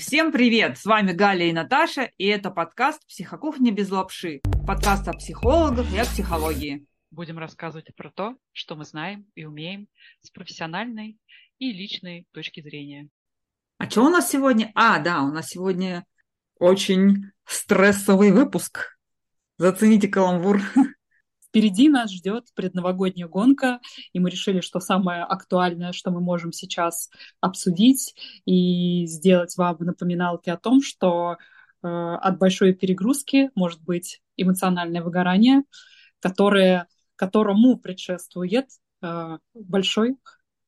Всем привет! С вами Галя и Наташа, и это подкаст «Психокухня без лапши». Подкаст о психологах и о психологии. Будем рассказывать про то, что мы знаем и умеем с профессиональной и личной точки зрения. А что у нас сегодня? А, да, у нас сегодня очень стрессовый выпуск. Зацените каламбур. Впереди нас ждет предновогодняя гонка, и мы решили, что самое актуальное, что мы можем сейчас обсудить и сделать вам напоминалки о том, что э, от большой перегрузки может быть эмоциональное выгорание, которое, которому предшествует э, большой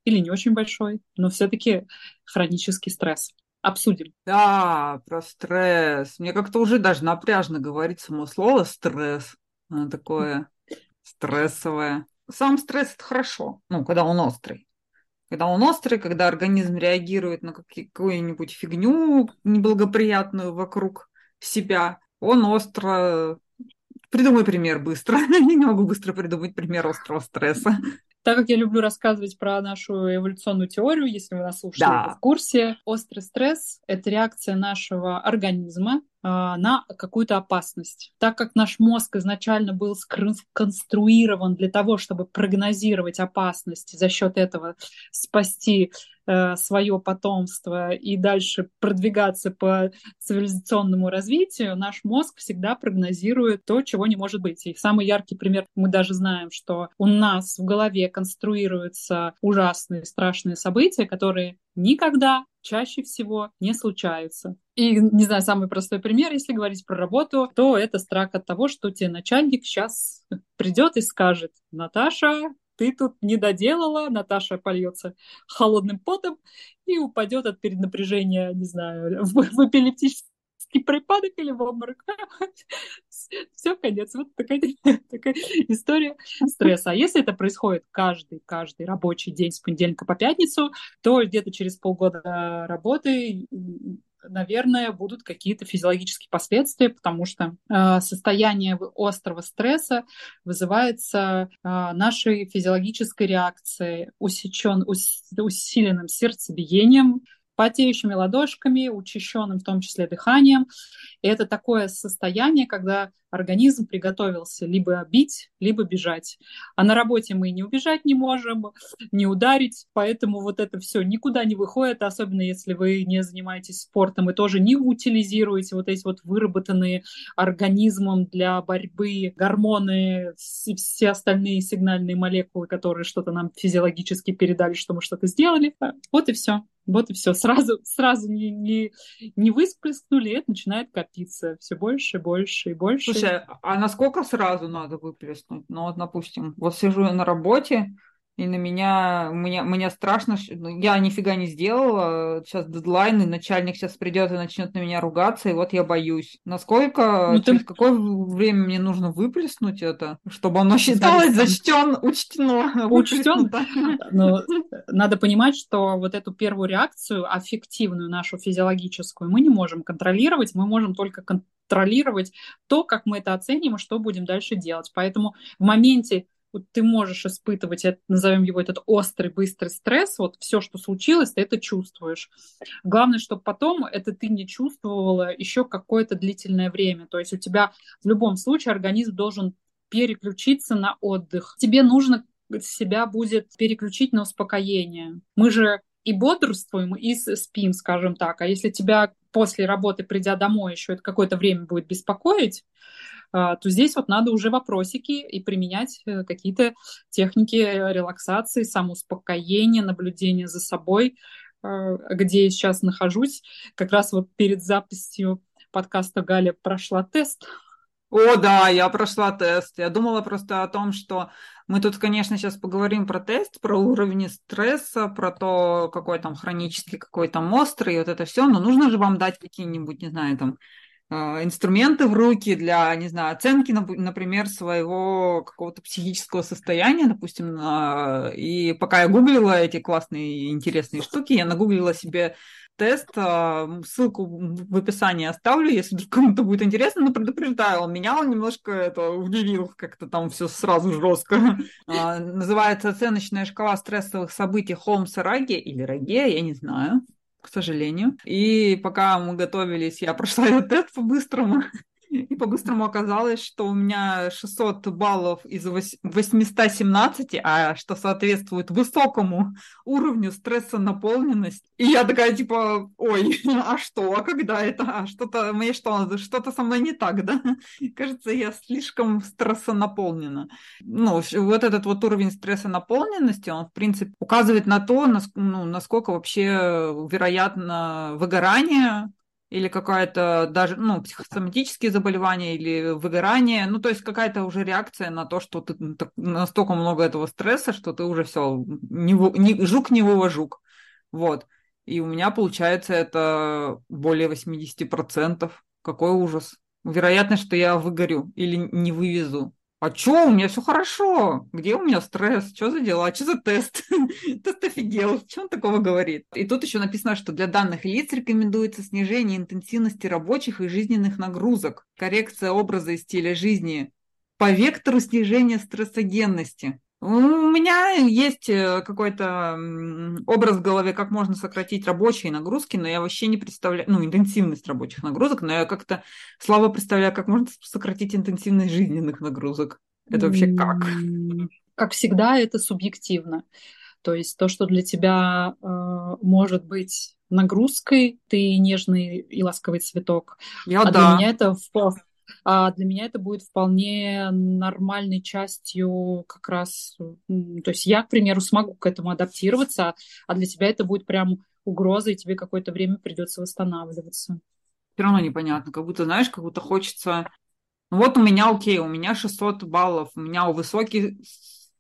или не очень большой, но все-таки хронический стресс. Обсудим. Да, про стресс. Мне как-то уже даже напряжно говорить само слово стресс. Оно такое стрессовая. Сам стресс это хорошо, ну, когда он острый. Когда он острый, когда организм реагирует на какую-нибудь фигню неблагоприятную вокруг себя, он остро... Придумай пример быстро. Я не могу быстро придумать пример острого стресса. Так как я люблю рассказывать про нашу эволюционную теорию, если вы нас слушали да. в курсе, острый стресс — это реакция нашего организма на какую-то опасность. Так как наш мозг изначально был сконструирован для того, чтобы прогнозировать опасность, за счет этого спасти э, свое потомство и дальше продвигаться по цивилизационному развитию, наш мозг всегда прогнозирует то, чего не может быть. И самый яркий пример, мы даже знаем, что у нас в голове конструируются ужасные, страшные события, которые никогда чаще всего не случаются. И, не знаю, самый простой пример, если говорить про работу, то это страх от того, что тебе начальник сейчас придет и скажет, Наташа, ты тут не доделала, Наташа польется холодным потом и упадет от переднапряжения, не знаю, в, в эпилептический припадок или в обморок. Все, конец. Вот такая, такая история стресса. А если это происходит каждый, каждый рабочий день с понедельника по пятницу, то где-то через полгода работы наверное, будут какие-то физиологические последствия, потому что э, состояние острого стресса вызывается э, нашей физиологической реакцией, усечен, ус, усиленным сердцебиением, потеющими ладошками, учащенным в том числе дыханием. И это такое состояние, когда организм приготовился либо бить, либо бежать. А на работе мы не убежать не можем, не ударить, поэтому вот это все никуда не выходит, особенно если вы не занимаетесь спортом и тоже не утилизируете вот эти вот выработанные организмом для борьбы гормоны, все остальные сигнальные молекулы, которые что-то нам физиологически передали, что мы что-то сделали. Вот и все. Вот и все. Сразу, сразу не, не, не высплескнули, это начинает копиться все больше, больше и больше. А насколько сразу надо выплеснуть? Ну, вот, допустим, вот сижу я на работе, и на меня, мне, мне страшно, ну, я нифига не сделала, сейчас дедлайн, и начальник сейчас придет и начнет на меня ругаться, и вот я боюсь. Насколько, ну, через ты... какое время мне нужно выплеснуть это, чтобы оно считалось зачтен, учтено? Учтен? Но надо понимать, что вот эту первую реакцию, аффективную нашу физиологическую, мы не можем контролировать, мы можем только контролировать то, как мы это оценим и что будем дальше делать. Поэтому в моменте ты можешь испытывать, назовем его этот острый, быстрый стресс, вот все, что случилось, ты это чувствуешь. Главное, чтобы потом это ты не чувствовала еще какое-то длительное время. То есть у тебя в любом случае организм должен переключиться на отдых. Тебе нужно себя будет переключить на успокоение. Мы же и бодрствуем, и спим, скажем так. А если тебя после работы, придя домой, еще это какое-то время будет беспокоить, а, то здесь вот надо уже вопросики и применять э, какие-то техники релаксации, самоуспокоения, наблюдения за собой, а, где я сейчас нахожусь. Как раз вот перед записью подкаста Галя прошла тест. О, да, я прошла тест. Я думала просто о том, что мы тут, конечно, сейчас поговорим про тест, про уровни стресса, про то, какой там хронический, какой там острый, вот это все. Но нужно же вам дать какие-нибудь, не знаю, там инструменты в руки для, не знаю, оценки, например, своего какого-то психического состояния, допустим. И пока я гуглила эти классные интересные штуки, я нагуглила себе тест, а, ссылку в описании оставлю, если кому-то будет интересно, но предупреждаю, он меня он немножко это удивил, как-то там все сразу жестко. А, называется оценочная шкала стрессовых событий Холмса Раги или Раге, я не знаю к сожалению. И пока мы готовились, я прошла этот тест по-быстрому. И по-быстрому оказалось, что у меня 600 баллов из 817, а что соответствует высокому уровню стресса наполненность. И я такая, типа, ой, а что, а когда это? А что-то, мне что, что-то со мной не так, да? Кажется, я слишком стрессонаполнена. Ну, вот этот вот уровень стресса наполненности, он, в принципе, указывает на то, ну, насколько вообще вероятно выгорание, или какая-то даже, ну, психосоматические заболевания или выгорание, ну, то есть какая-то уже реакция на то, что ты настолько много этого стресса, что ты уже все, не, не, жук не вывожук, вот. И у меня получается это более 80%. Какой ужас. Вероятность, что я выгорю или не вывезу а чё, у меня все хорошо, где у меня стресс, что за дела, что за тест? Тест офигел, что он такого говорит? И тут еще написано, что для данных лиц рекомендуется снижение интенсивности рабочих и жизненных нагрузок, коррекция образа и стиля жизни по вектору снижения стрессогенности. У меня есть э, какой-то образ в голове, как можно сократить рабочие нагрузки, но я вообще не представляю, ну, интенсивность рабочих нагрузок, но я как-то слабо представляю, как можно сократить интенсивность жизненных нагрузок. Это вообще как? Как всегда, это субъективно. То есть то, что для тебя э, может быть нагрузкой, ты нежный и ласковый цветок. Я, а да. для меня это а для меня это будет вполне нормальной частью как раз... То есть я, к примеру, смогу к этому адаптироваться, а для тебя это будет прям угроза, и тебе какое-то время придется восстанавливаться. Все равно непонятно, как будто, знаешь, как будто хочется... Ну вот у меня, окей, у меня 600 баллов, у меня высокий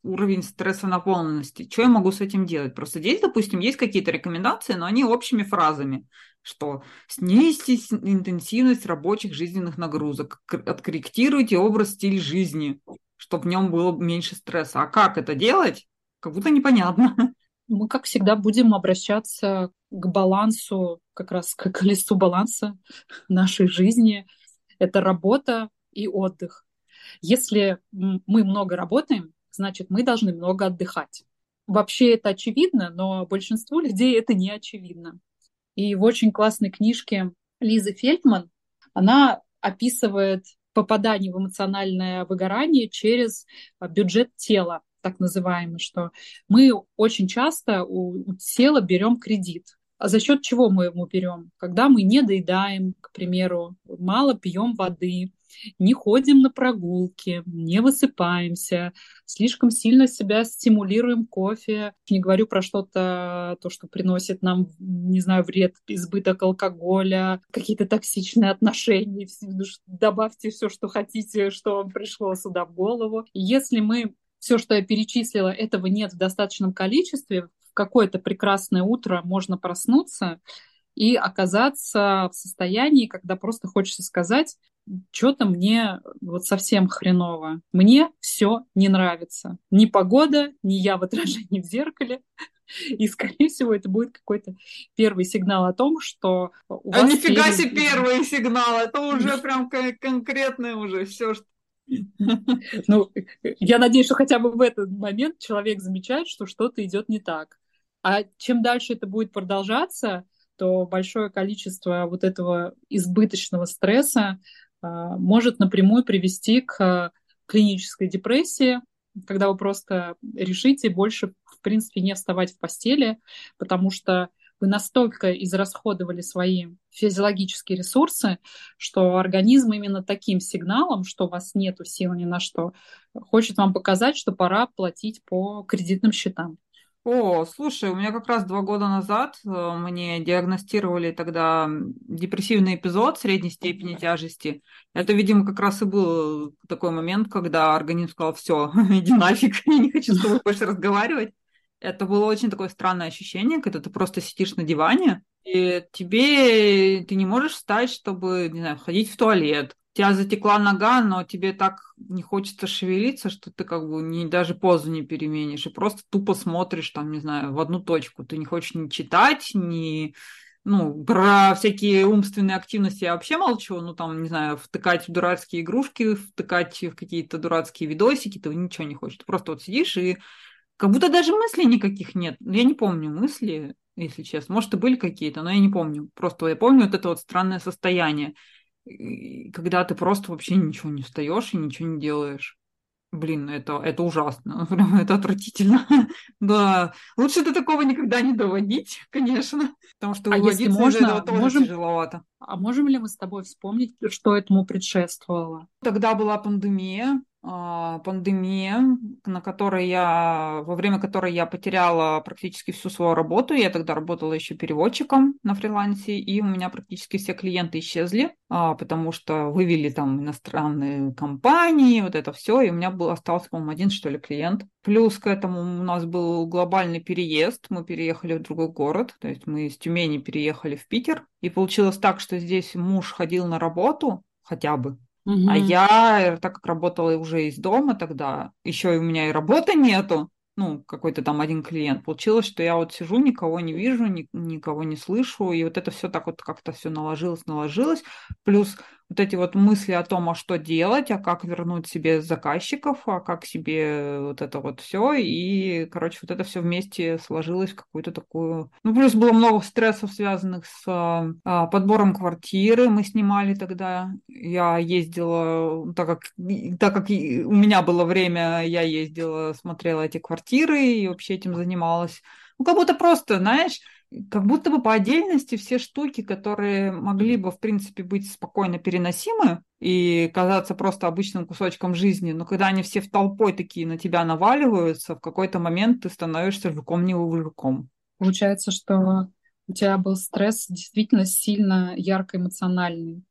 уровень стресса наполненности. Что я могу с этим делать? Просто здесь, допустим, есть какие-то рекомендации, но они общими фразами что снизьте интенсивность рабочих жизненных нагрузок, откорректируйте образ, стиль жизни, чтобы в нем было меньше стресса. А как это делать? Как будто непонятно. Мы, как всегда, будем обращаться к балансу, как раз к колесу баланса нашей жизни. Это работа и отдых. Если мы много работаем, значит, мы должны много отдыхать. Вообще это очевидно, но большинству людей это не очевидно. И в очень классной книжке Лизы Фельдман она описывает попадание в эмоциональное выгорание через а, бюджет тела, так называемый, что мы очень часто у, у тела берем кредит. А за счет чего мы ему берем? Когда мы не доедаем, к примеру, мало пьем воды, не ходим на прогулки, не высыпаемся, слишком сильно себя стимулируем кофе. Не говорю про что-то, то, что приносит нам, не знаю, вред, избыток алкоголя, какие-то токсичные отношения. Добавьте все, что хотите, что вам пришло сюда в голову. Если мы все, что я перечислила, этого нет в достаточном количестве, в какое-то прекрасное утро можно проснуться и оказаться в состоянии, когда просто хочется сказать, что-то мне вот совсем хреново. Мне все не нравится. Ни погода, ни я в отражении в зеркале. И, скорее всего, это будет какой-то первый сигнал о том, что у а вас... нифига себе первый сигнал, это уже прям конкретное уже все, что ну, я надеюсь, что хотя бы в этот момент человек замечает, что что-то идет не так. А чем дальше это будет продолжаться, то большое количество вот этого избыточного стресса а, может напрямую привести к клинической депрессии, когда вы просто решите больше, в принципе, не вставать в постели, потому что вы настолько израсходовали свои физиологические ресурсы, что организм именно таким сигналом, что у вас нет сил ни на что, хочет вам показать, что пора платить по кредитным счетам. О, слушай, у меня как раз два года назад э, мне диагностировали тогда депрессивный эпизод средней степени тяжести. Это, видимо, как раз и был такой момент, когда организм сказал, все, иди нафиг, я не хочу с тобой больше разговаривать. Это было очень такое странное ощущение, когда ты просто сидишь на диване, и тебе ты не можешь встать, чтобы, не знаю, ходить в туалет, тебя затекла нога, но тебе так не хочется шевелиться, что ты как бы не, даже позу не переменишь, и просто тупо смотришь там, не знаю, в одну точку. Ты не хочешь ни читать, ни... Ну, про всякие умственные активности я вообще молчу, ну, там, не знаю, втыкать в дурацкие игрушки, втыкать в какие-то дурацкие видосики, ты ничего не хочешь. Ты просто вот сидишь и как будто даже мыслей никаких нет. Я не помню мысли, если честно. Может, и были какие-то, но я не помню. Просто я помню вот это вот странное состояние, когда ты просто вообще ничего не встаешь и ничего не делаешь. Блин, это, это ужасно, это отвратительно. да, лучше до такого никогда не доводить, конечно, потому что а если можно, этого тоже можем, тяжеловато. А можем ли мы с тобой вспомнить, что этому предшествовало? Тогда была пандемия, пандемия, на которой я, во время которой я потеряла практически всю свою работу. Я тогда работала еще переводчиком на фрилансе, и у меня практически все клиенты исчезли, а, потому что вывели там иностранные компании, вот это все, и у меня был, остался, по-моему, один, что ли, клиент. Плюс к этому у нас был глобальный переезд, мы переехали в другой город, то есть мы из Тюмени переехали в Питер, и получилось так, что здесь муж ходил на работу, хотя бы, Угу. А я, так как работала уже из дома тогда, еще и у меня и работы нету, ну, какой-то там один клиент. Получилось, что я вот сижу, никого не вижу, ни, никого не слышу, и вот это все так вот как-то все наложилось, наложилось. Плюс вот эти вот мысли о том, а что делать, а как вернуть себе заказчиков, а как себе вот это вот все. И, короче, вот это все вместе сложилось в какую-то такую... Ну, плюс было много стрессов, связанных с а, подбором квартиры. Мы снимали тогда. Я ездила, так как, так как у меня было время, я ездила, смотрела эти квартиры и вообще этим занималась. Ну, как будто просто, знаешь, как будто бы по отдельности все штуки, которые могли бы, в принципе, быть спокойно переносимы и казаться просто обычным кусочком жизни, но когда они все в толпой такие на тебя наваливаются, в какой-то момент ты становишься жуком не жуком. Получается, что у тебя был стресс действительно сильно ярко эмоциональный.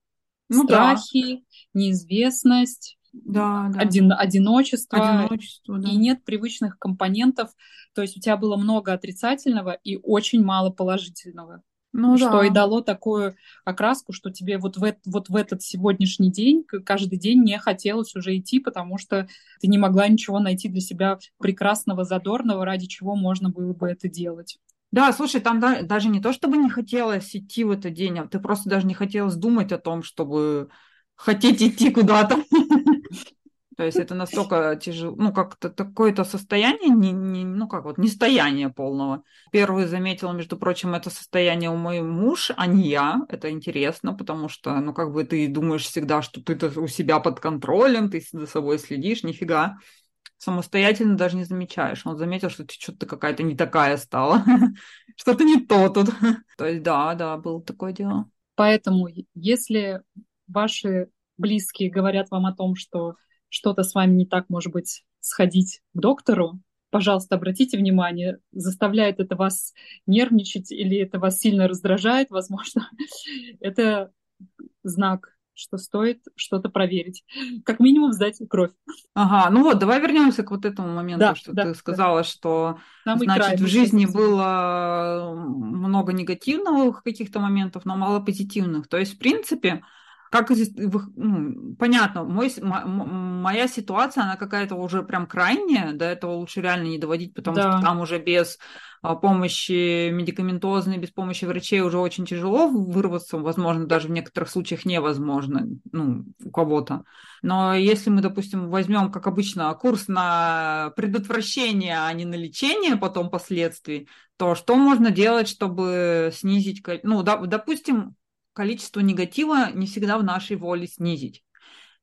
Ну, Страхи, да. неизвестность, да, да. Один, одиночество, одиночество да. и нет привычных компонентов. То есть у тебя было много отрицательного и очень мало положительного. Ну, что да. и дало такую окраску, что тебе вот в, вот в этот сегодняшний день, каждый день не хотелось уже идти, потому что ты не могла ничего найти для себя прекрасного, задорного, ради чего можно было бы это делать. Да, слушай, там да, даже не то, чтобы не хотелось идти в этот день, а ты просто даже не хотелось думать о том, чтобы хотеть идти куда-то. То есть это настолько тяжело, ну, как-то такое-то состояние, не, не, ну, как вот, нестояние полного. Первый заметила, между прочим, это состояние у мой муж, а не я. Это интересно, потому что, ну, как бы ты думаешь всегда, что ты у себя под контролем, ты за собой следишь, нифига. Самостоятельно даже не замечаешь. Он заметил, что ты что-то какая-то не такая стала, что-то не то тут. То есть, да, да, было такое дело. Поэтому, если ваши близкие говорят вам о том, что что-то с вами не так, может быть, сходить к доктору, пожалуйста, обратите внимание, заставляет это вас нервничать или это вас сильно раздражает, возможно, это знак, что стоит что-то проверить. Как минимум сдать кровь. Ага, ну вот, давай вернемся к вот этому моменту, да, что да, ты сказала, да. что Самый значит в жизни было много негативных каких-то моментов, но мало позитивных. То есть, в принципе, как ну, понятно, мой, моя ситуация, она какая-то уже прям крайняя, до этого лучше реально не доводить, потому да. что там уже без а, помощи медикаментозной, без помощи врачей уже очень тяжело вырваться, возможно, даже в некоторых случаях невозможно, ну, у кого-то. Но если мы, допустим, возьмем, как обычно, курс на предотвращение, а не на лечение потом последствий, то что можно делать, чтобы снизить, ну, допустим, количество негатива не всегда в нашей воле снизить.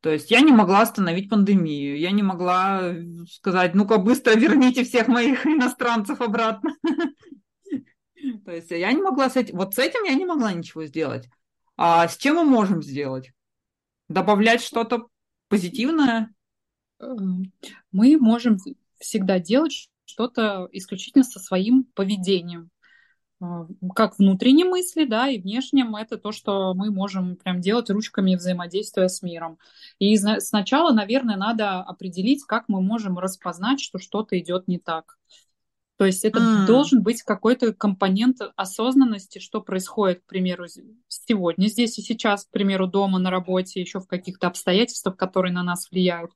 То есть я не могла остановить пандемию, я не могла сказать, ну-ка быстро верните всех моих иностранцев обратно. То есть я не могла с этим, вот с этим я не могла ничего сделать. А с чем мы можем сделать? Добавлять что-то позитивное? Эм, мы можем всегда делать что-то исключительно со своим поведением. А, как внутренние мысли, да, и внешним это то, что мы можем прям делать ручками взаимодействия с миром. И сначала, наверное, надо определить, как мы можем распознать, что что-то идет не так. То есть это mm. должен быть какой-то компонент осознанности, что происходит, к примеру, сегодня, здесь и сейчас, к примеру, дома, на работе, еще в каких-то обстоятельствах, которые на нас влияют.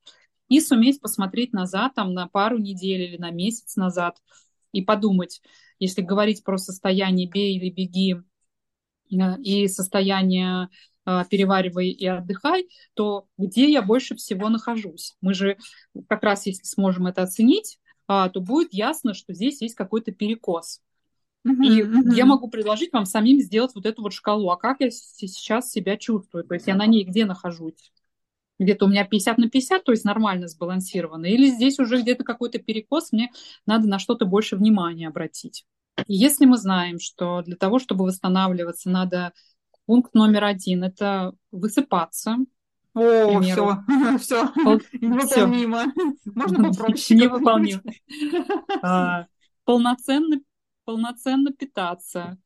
И суметь посмотреть назад, там, на пару недель или на месяц назад, и подумать, если говорить про состояние «бей или беги» и состояние э, переваривай и отдыхай, то где я больше всего нахожусь? Мы же как раз, если сможем это оценить, а, то будет ясно, что здесь есть какой-то перекос. И я могу предложить вам самим сделать вот эту вот шкалу. А как я сейчас себя чувствую? То есть я на ней где нахожусь? Где-то у меня 50 на 50, то есть нормально сбалансировано. Или здесь уже где-то какой-то перекос, мне надо на что-то больше внимания обратить. И если мы знаем, что для того, чтобы восстанавливаться, надо пункт номер один – это высыпаться, о, все, все, невыполнимо. Можно попроще? Невыполнимо. А, полноценно, полноценно питаться.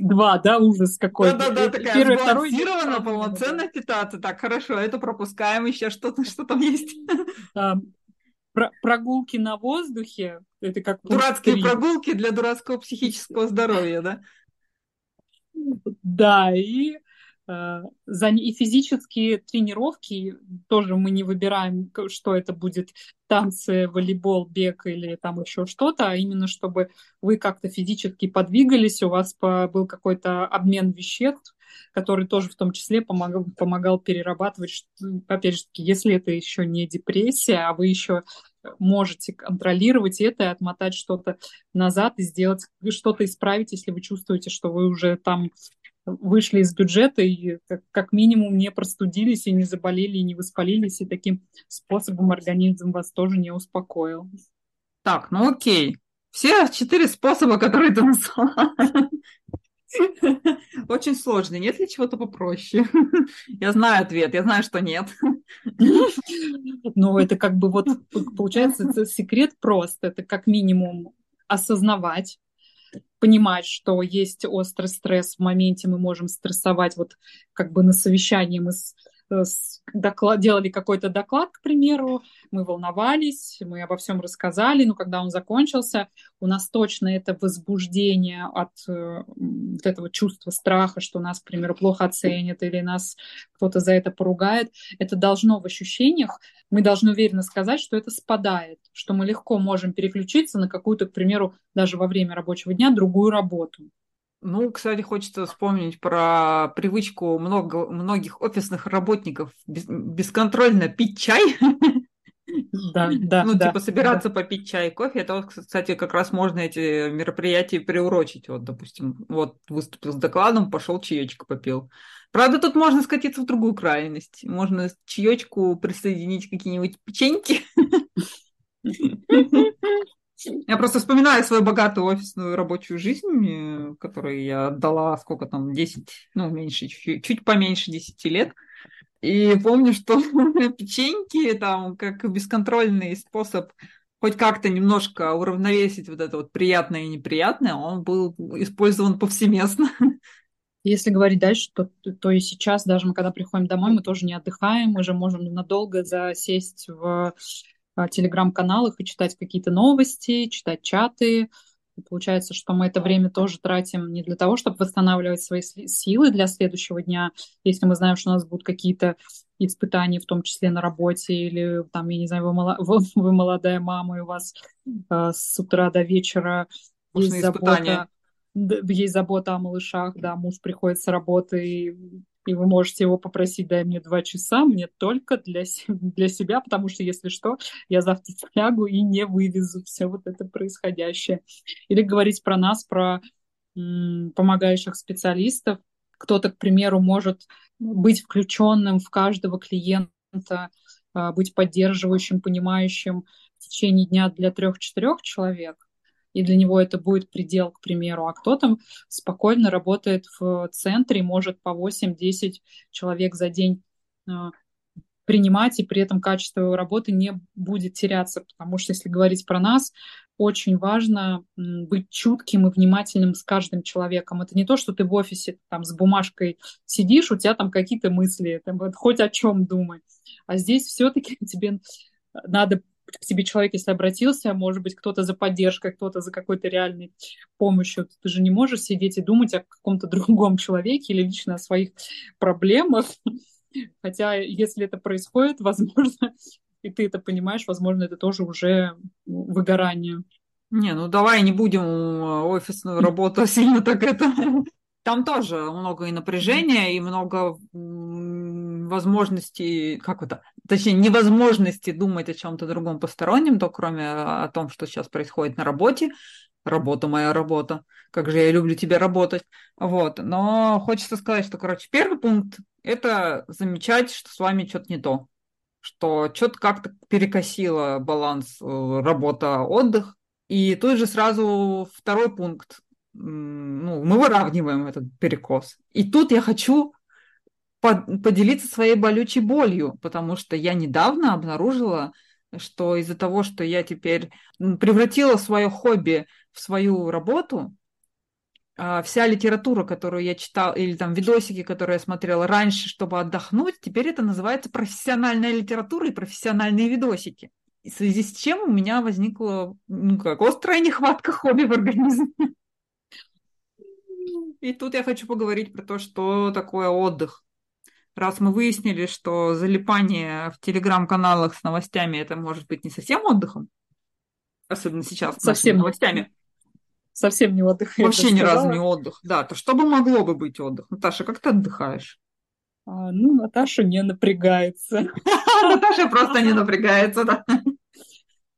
Два, да, ужас какой. Да-да-да, такая Первый, сбалансированно, полноценно питаться. Так, хорошо, это пропускаем еще, что-то, что там есть. Про прогулки на воздухе, это как... Дурацкие прогулки для дурацкого психического здоровья, да? Да, и Э, и физические тренировки тоже мы не выбираем, что это будет танцы, волейбол, бег или там еще что-то, а именно чтобы вы как-то физически подвигались, у вас был какой-то обмен веществ, который тоже в том числе помогал, помогал перерабатывать, опять же если это еще не депрессия, а вы еще можете контролировать это и отмотать что-то назад и сделать что-то исправить, если вы чувствуете, что вы уже там вышли из бюджета и как, как минимум не простудились и не заболели и не воспалились, и таким способом организм вас тоже не успокоил. Так, ну окей. Все четыре способа, которые ты назвала. Очень сложно. Нет ли чего-то попроще? Я знаю ответ, я знаю, что нет. Ну, это как бы вот, получается, это секрет прост. Это как минимум осознавать, понимать, что есть острый стресс в моменте, мы можем стрессовать. Вот как бы на совещании мы с доклад, делали какой-то доклад, к примеру, мы волновались, мы обо всем рассказали, но когда он закончился, у нас точно это возбуждение от э, вот этого чувства страха, что нас, к примеру, плохо оценят или нас кто-то за это поругает, это должно в ощущениях, мы должны уверенно сказать, что это спадает, что мы легко можем переключиться на какую-то, к примеру, даже во время рабочего дня другую работу. Ну, кстати, хочется вспомнить про привычку много, многих офисных работников без, бесконтрольно пить чай. Да, да. Ну, да, типа собираться да. попить чай и кофе. Это вот, кстати, как раз можно эти мероприятия приурочить. Вот, допустим, вот выступил с докладом, пошел чаечка попил. Правда, тут можно скатиться в другую крайность. Можно чаечку присоединить какие-нибудь печеньки. Я просто вспоминаю свою богатую офисную рабочую жизнь, которую я отдала, сколько там, 10, ну, меньше, чуть, чуть поменьше 10 лет. И помню, что печеньки там, как бесконтрольный способ хоть как-то немножко уравновесить вот это вот приятное и неприятное, он был использован повсеместно. Если говорить дальше, то, то и сейчас, даже мы когда приходим домой, мы тоже не отдыхаем, мы же можем надолго засесть в телеграм-каналах и читать какие-то новости, читать чаты. И получается, что мы это время тоже тратим не для того, чтобы восстанавливать свои силы для следующего дня, если мы знаем, что у нас будут какие-то испытания, в том числе на работе, или там, я не знаю, вы, мало, вы молодая мама, и у вас э, с утра до вечера есть забота, есть забота о малышах, да, муж приходит с работы и и вы можете его попросить, дай мне два часа, мне только для, для себя, потому что, если что, я завтра лягу и не вывезу все вот это происходящее. Или говорить про нас, про м, помогающих специалистов. Кто-то, к примеру, может быть включенным в каждого клиента, а, быть поддерживающим, понимающим в течение дня для трех-четырех человек и для него это будет предел, к примеру, а кто-то спокойно работает в центре, может по 8-10 человек за день а, принимать, и при этом качество его работы не будет теряться, потому что если говорить про нас, очень важно быть чутким и внимательным с каждым человеком. Это не то, что ты в офисе там с бумажкой сидишь, у тебя там какие-то мысли, там, хоть о чем думай. А здесь все-таки тебе надо к тебе человек, если обратился, может быть, кто-то за поддержкой, кто-то за какой-то реальной помощью. Ты же не можешь сидеть и думать о каком-то другом человеке или лично о своих проблемах. Хотя, если это происходит, возможно, и ты это понимаешь, возможно, это тоже уже выгорание. Не, ну давай не будем э, офисную работу сильно так это... Там тоже много и напряжения, и много возможности, как это, точнее, невозможности думать о чем-то другом постороннем, то кроме о том, что сейчас происходит на работе, работа моя работа, как же я люблю тебя работать, вот, но хочется сказать, что, короче, первый пункт – это замечать, что с вами что-то не то, что что-то как-то перекосило баланс э, работа-отдых, и тут же сразу второй пункт, ну, мы выравниваем этот перекос. И тут я хочу поделиться своей болючей болью, потому что я недавно обнаружила, что из-за того, что я теперь превратила свое хобби в свою работу, а, вся литература, которую я читала, или там видосики, которые я смотрела раньше, чтобы отдохнуть, теперь это называется профессиональная литература и профессиональные видосики. В связи с чем у меня возникла ну, как, острая нехватка хобби в организме. И тут я хочу поговорить про то, что такое отдых. Раз мы выяснили, что залипание в телеграм-каналах с новостями это может быть не совсем отдыхом, особенно сейчас совсем новостями. Совсем не отдых. Вообще ни разу не отдых. Да, то что бы могло бы быть отдых? Наташа, как ты отдыхаешь? А, ну, Наташа не напрягается. Наташа просто не напрягается, да.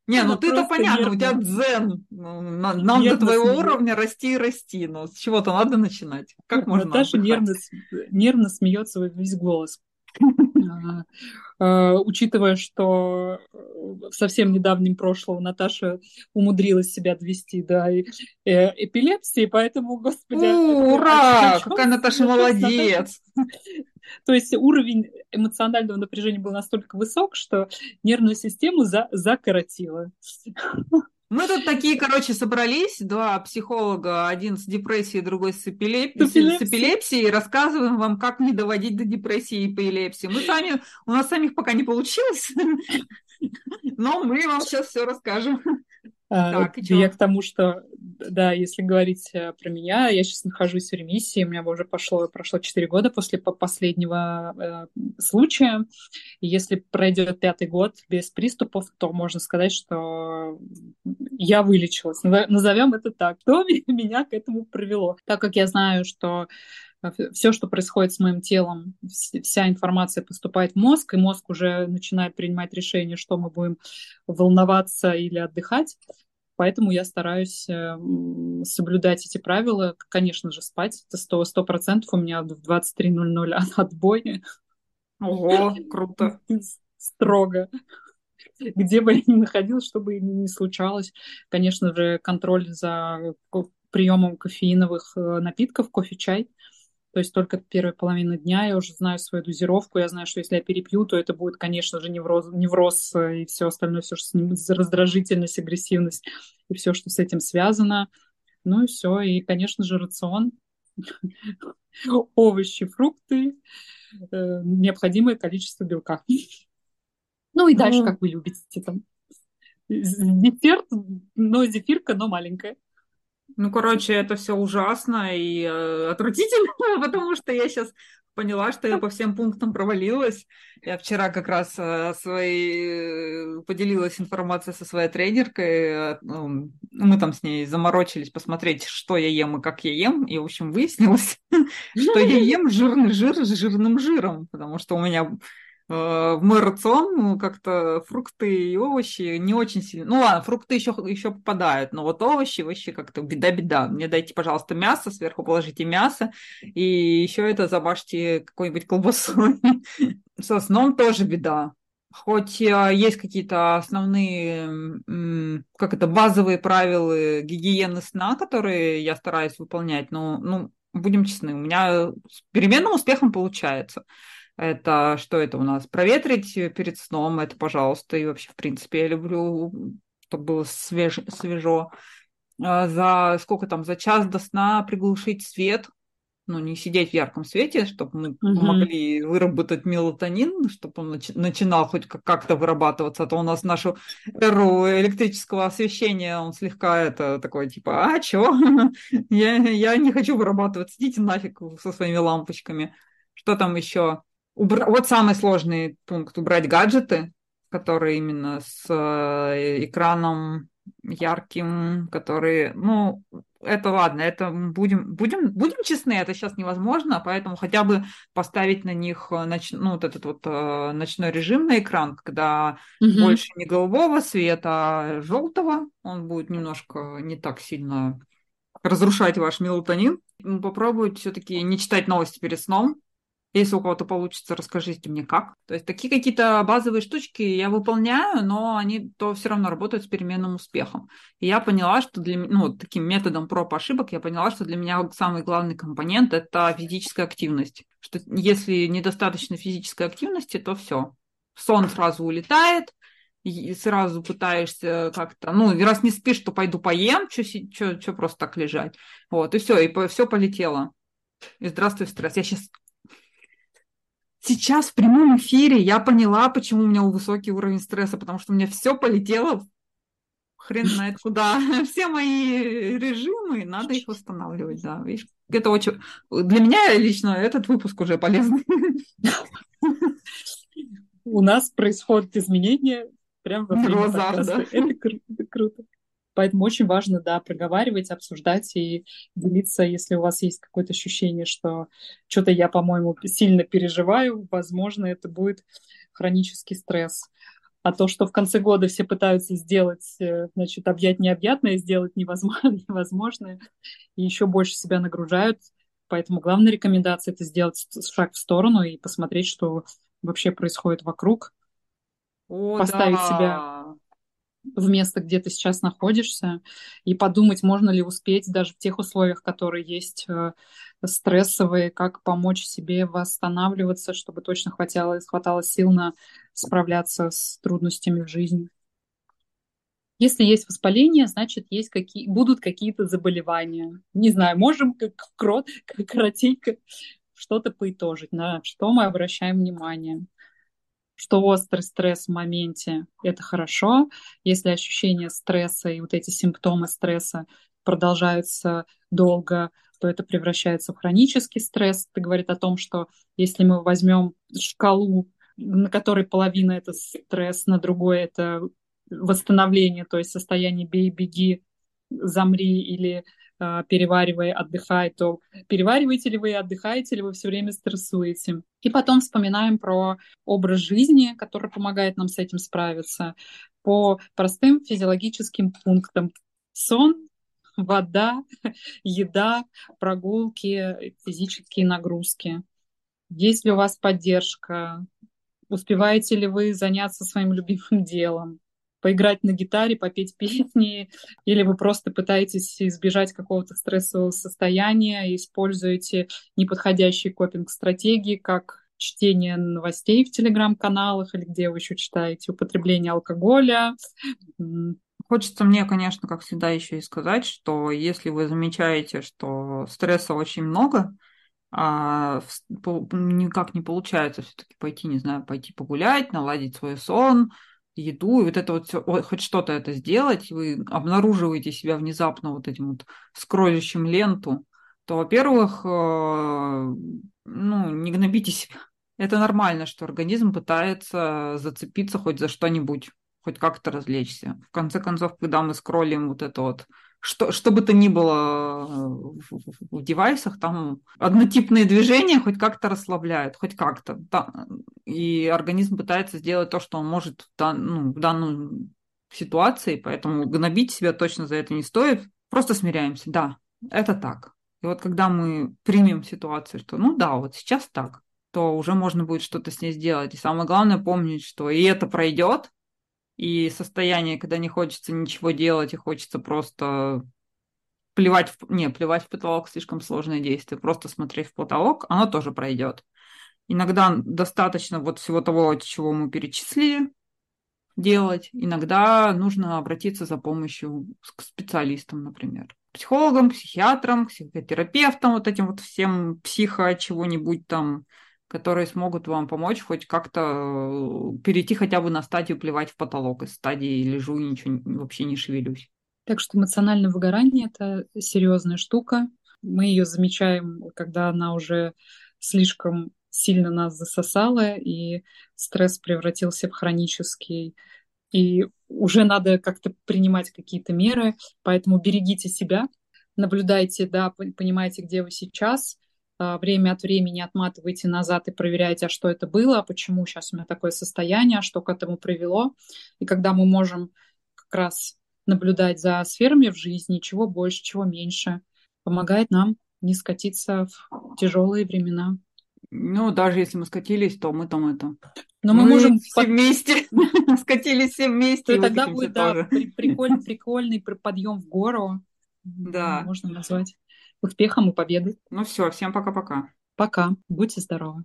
Не, ну ты-то понятно, у тебя дзен. Ну, нам до твоего уровня расти и расти, но с чего-то надо начинать. Как можно Наташа нервно, нервно смеется во весь голос. А, а, учитывая, что в совсем недавнем прошлом Наташа умудрилась себя довести до э, эпилепсии, поэтому, господи... Ура! Какая Наташа молодец! То есть уровень эмоционального напряжения был настолько высок, что нервную систему за закоротило. Мы тут такие, короче, собрались, два психолога, один с депрессией, другой с, эпилеп... с эпилепсией, и рассказываем вам, как не доводить до депрессии и эпилепсии. Мы сами, у нас самих пока не получилось, но мы вам сейчас все расскажем. А, так, я к тому, что, да, если говорить э, про меня, я сейчас нахожусь в ремиссии, у меня уже пошло, прошло 4 года после последнего э, случая. И если пройдет пятый год без приступов, то можно сказать, что я вылечилась. Назовем это так. Что меня к этому привело? Так как я знаю, что все, что происходит с моим телом, вся информация поступает в мозг, и мозг уже начинает принимать решение, что мы будем волноваться или отдыхать. Поэтому я стараюсь э, соблюдать эти правила. Конечно же, спать. Это сто сто процентов у меня в 23.00 отбой. Ого, круто. Строго. Где бы я ни находилась, что бы ни случалось. Конечно же, контроль за приемом кофеиновых э, напитков, кофе, чай. То есть только первая половина дня я уже знаю свою дозировку, я знаю, что если я перепью, то это будет, конечно же, невроз, невроз э, и все остальное, все, что с ним, раздражительность, агрессивность и все, что с этим связано. Ну и все. И, конечно же, рацион. Овощи, фрукты, э, необходимое количество белка. Ну и дальше, как вы любите, там десерт, но зефирка, но маленькая. Ну, короче, это все ужасно и э, отвратительно, потому что я сейчас поняла, что я по всем пунктам провалилась. Я вчера как раз э, своей, поделилась информацией со своей тренеркой. Э, мы там с ней заморочились посмотреть, что я ем и как я ем. И, в общем, выяснилось, что я ем жирный жир с жирным жиром, потому что у меня Э, в мой рацион ну, как-то фрукты и овощи не очень сильно. Ну ладно, фрукты еще, еще попадают, но вот овощи вообще как-то беда-беда. Мне дайте, пожалуйста, мясо, сверху положите мясо, и еще это забашьте какой-нибудь колбасой. Со сном тоже беда. Хоть э, есть какие-то основные, как это, базовые правила гигиены сна, которые я стараюсь выполнять, но, ну, будем честны, у меня с переменным успехом получается. Это что это у нас? Проветрить перед сном, это пожалуйста. И вообще, в принципе, я люблю, чтобы было свеж... свежо. А за сколько там, за час до сна приглушить свет, ну, не сидеть в ярком свете, чтобы мы угу. могли выработать мелатонин, чтобы он начи- начинал хоть как-то вырабатываться, а то у нас нашу эру электрического освещения, он слегка это такой, типа, а, чё? я, я не хочу вырабатывать, идите нафиг со своими лампочками. Что там еще? Убра... Вот самый сложный пункт – убрать гаджеты, которые именно с э, экраном ярким, которые, ну, это ладно, это будем, будем, будем честны, это сейчас невозможно, поэтому хотя бы поставить на них э, ноч, ну, вот этот вот э, ночной режим на экран, когда угу. больше не голубого света, а желтого, он будет немножко не так сильно разрушать ваш мелатонин. Попробуйте все-таки не читать новости перед сном, если у кого-то получится, расскажите мне как. То есть такие какие-то базовые штучки я выполняю, но они то все равно работают с переменным успехом. И я поняла, что для ну, таким методом проб ошибок я поняла, что для меня самый главный компонент это физическая активность. Что если недостаточно физической активности, то все. Сон сразу улетает, и сразу пытаешься как-то, ну, раз не спишь, то пойду поем, что просто так лежать. Вот, и все, и по, все полетело. И здравствуй, стресс. Я сейчас Сейчас в прямом эфире я поняла, почему у меня высокий уровень стресса, потому что у меня все полетело хрен знает куда. Все мои режимы, надо их восстанавливать, да. Видишь, это очень... Для меня лично этот выпуск уже полезный. У нас происходят изменения прямо во время подкаста. Это круто. Поэтому очень важно, да, проговаривать, обсуждать и делиться, если у вас есть какое-то ощущение, что что-то я, по-моему, сильно переживаю, возможно, это будет хронический стресс. А то, что в конце года все пытаются сделать, э, значит, объять необъятное, сделать невозможное, и еще больше себя нагружают. Поэтому главная рекомендация — это сделать шаг в сторону и посмотреть, что вообще происходит вокруг. О, поставить да. себя в место, где ты сейчас находишься, и подумать, можно ли успеть даже в тех условиях, которые есть э, стрессовые, как помочь себе восстанавливаться, чтобы точно хватало, хватало сил на справляться с трудностями в жизни. Если есть воспаление, значит, есть какие, будут какие-то заболевания. Не знаю, можем как, крот, как коротенько что-то поитожить, на что мы обращаем внимание что острый стресс в моменте – это хорошо. Если ощущение стресса и вот эти симптомы стресса продолжаются долго, то это превращается в хронический стресс. Это говорит о том, что если мы возьмем шкалу, на которой половина это стресс, на другой это восстановление, то есть состояние бей, беги, замри или переваривая, отдыхай, то перевариваете ли вы и отдыхаете ли вы все время стрессуете. И потом вспоминаем про образ жизни, который помогает нам с этим справиться, по простым физиологическим пунктам. Сон, вода, еда, прогулки, физические нагрузки. Есть ли у вас поддержка? Успеваете ли вы заняться своим любимым делом? Поиграть на гитаре, попеть песни, или вы просто пытаетесь избежать какого-то стрессового состояния и используете неподходящие копинг-стратегии, как чтение новостей в телеграм-каналах или где вы еще читаете, употребление алкоголя. Хочется мне, конечно, как всегда еще и сказать, что если вы замечаете, что стресса очень много, а никак не получается все-таки пойти, не знаю, пойти погулять, наладить свой сон, еду, и вот это вот все, хоть что-то это сделать, вы обнаруживаете себя внезапно вот этим вот скроллящим ленту, то, во-первых, э, ну, не гнобите себя. Это нормально, что организм пытается зацепиться хоть за что-нибудь, хоть как-то развлечься. В конце концов, когда мы скроллим вот это вот что, что бы то ни было в, в, девайсах, там однотипные движения хоть как-то расслабляют, хоть как-то. Да, и организм пытается сделать то, что он может в, дан, ну, в данную ситуации, поэтому гнобить себя точно за это не стоит. Просто смиряемся, да, это так. И вот когда мы примем ситуацию, что ну да, вот сейчас так, то уже можно будет что-то с ней сделать. И самое главное помнить, что и это пройдет, и состояние, когда не хочется ничего делать и хочется просто плевать в... Не, плевать в потолок слишком сложное действие. Просто смотреть в потолок, оно тоже пройдет. Иногда достаточно вот всего того, чего мы перечислили, делать. Иногда нужно обратиться за помощью к специалистам, например. Психологам, психиатрам, психотерапевтам, вот этим вот всем психо чего-нибудь там, которые смогут вам помочь хоть как-то э, перейти хотя бы на стадию плевать в потолок, из стадии лежу и ничего вообще не шевелюсь. Так что эмоциональное выгорание – это серьезная штука. Мы ее замечаем, когда она уже слишком сильно нас засосала, и стресс превратился в хронический. И уже надо как-то принимать какие-то меры, поэтому берегите себя, наблюдайте, да, понимаете, где вы сейчас, а, время от времени отматывайте назад и проверяйте, а что это было, почему сейчас у меня такое состояние, что к этому привело. И когда мы можем как раз наблюдать за сферами в жизни, чего больше, чего меньше, помогает нам не скатиться в тяжелые времена. Ну, даже если мы скатились, то мы там это... Но мы, мы можем... все под... вместе, скатились все вместе. То тогда будет, да, прикольный, прикольный подъем в гору. Да. Можно назвать успехом и победой. Ну все, всем пока-пока. Пока. Будьте здоровы.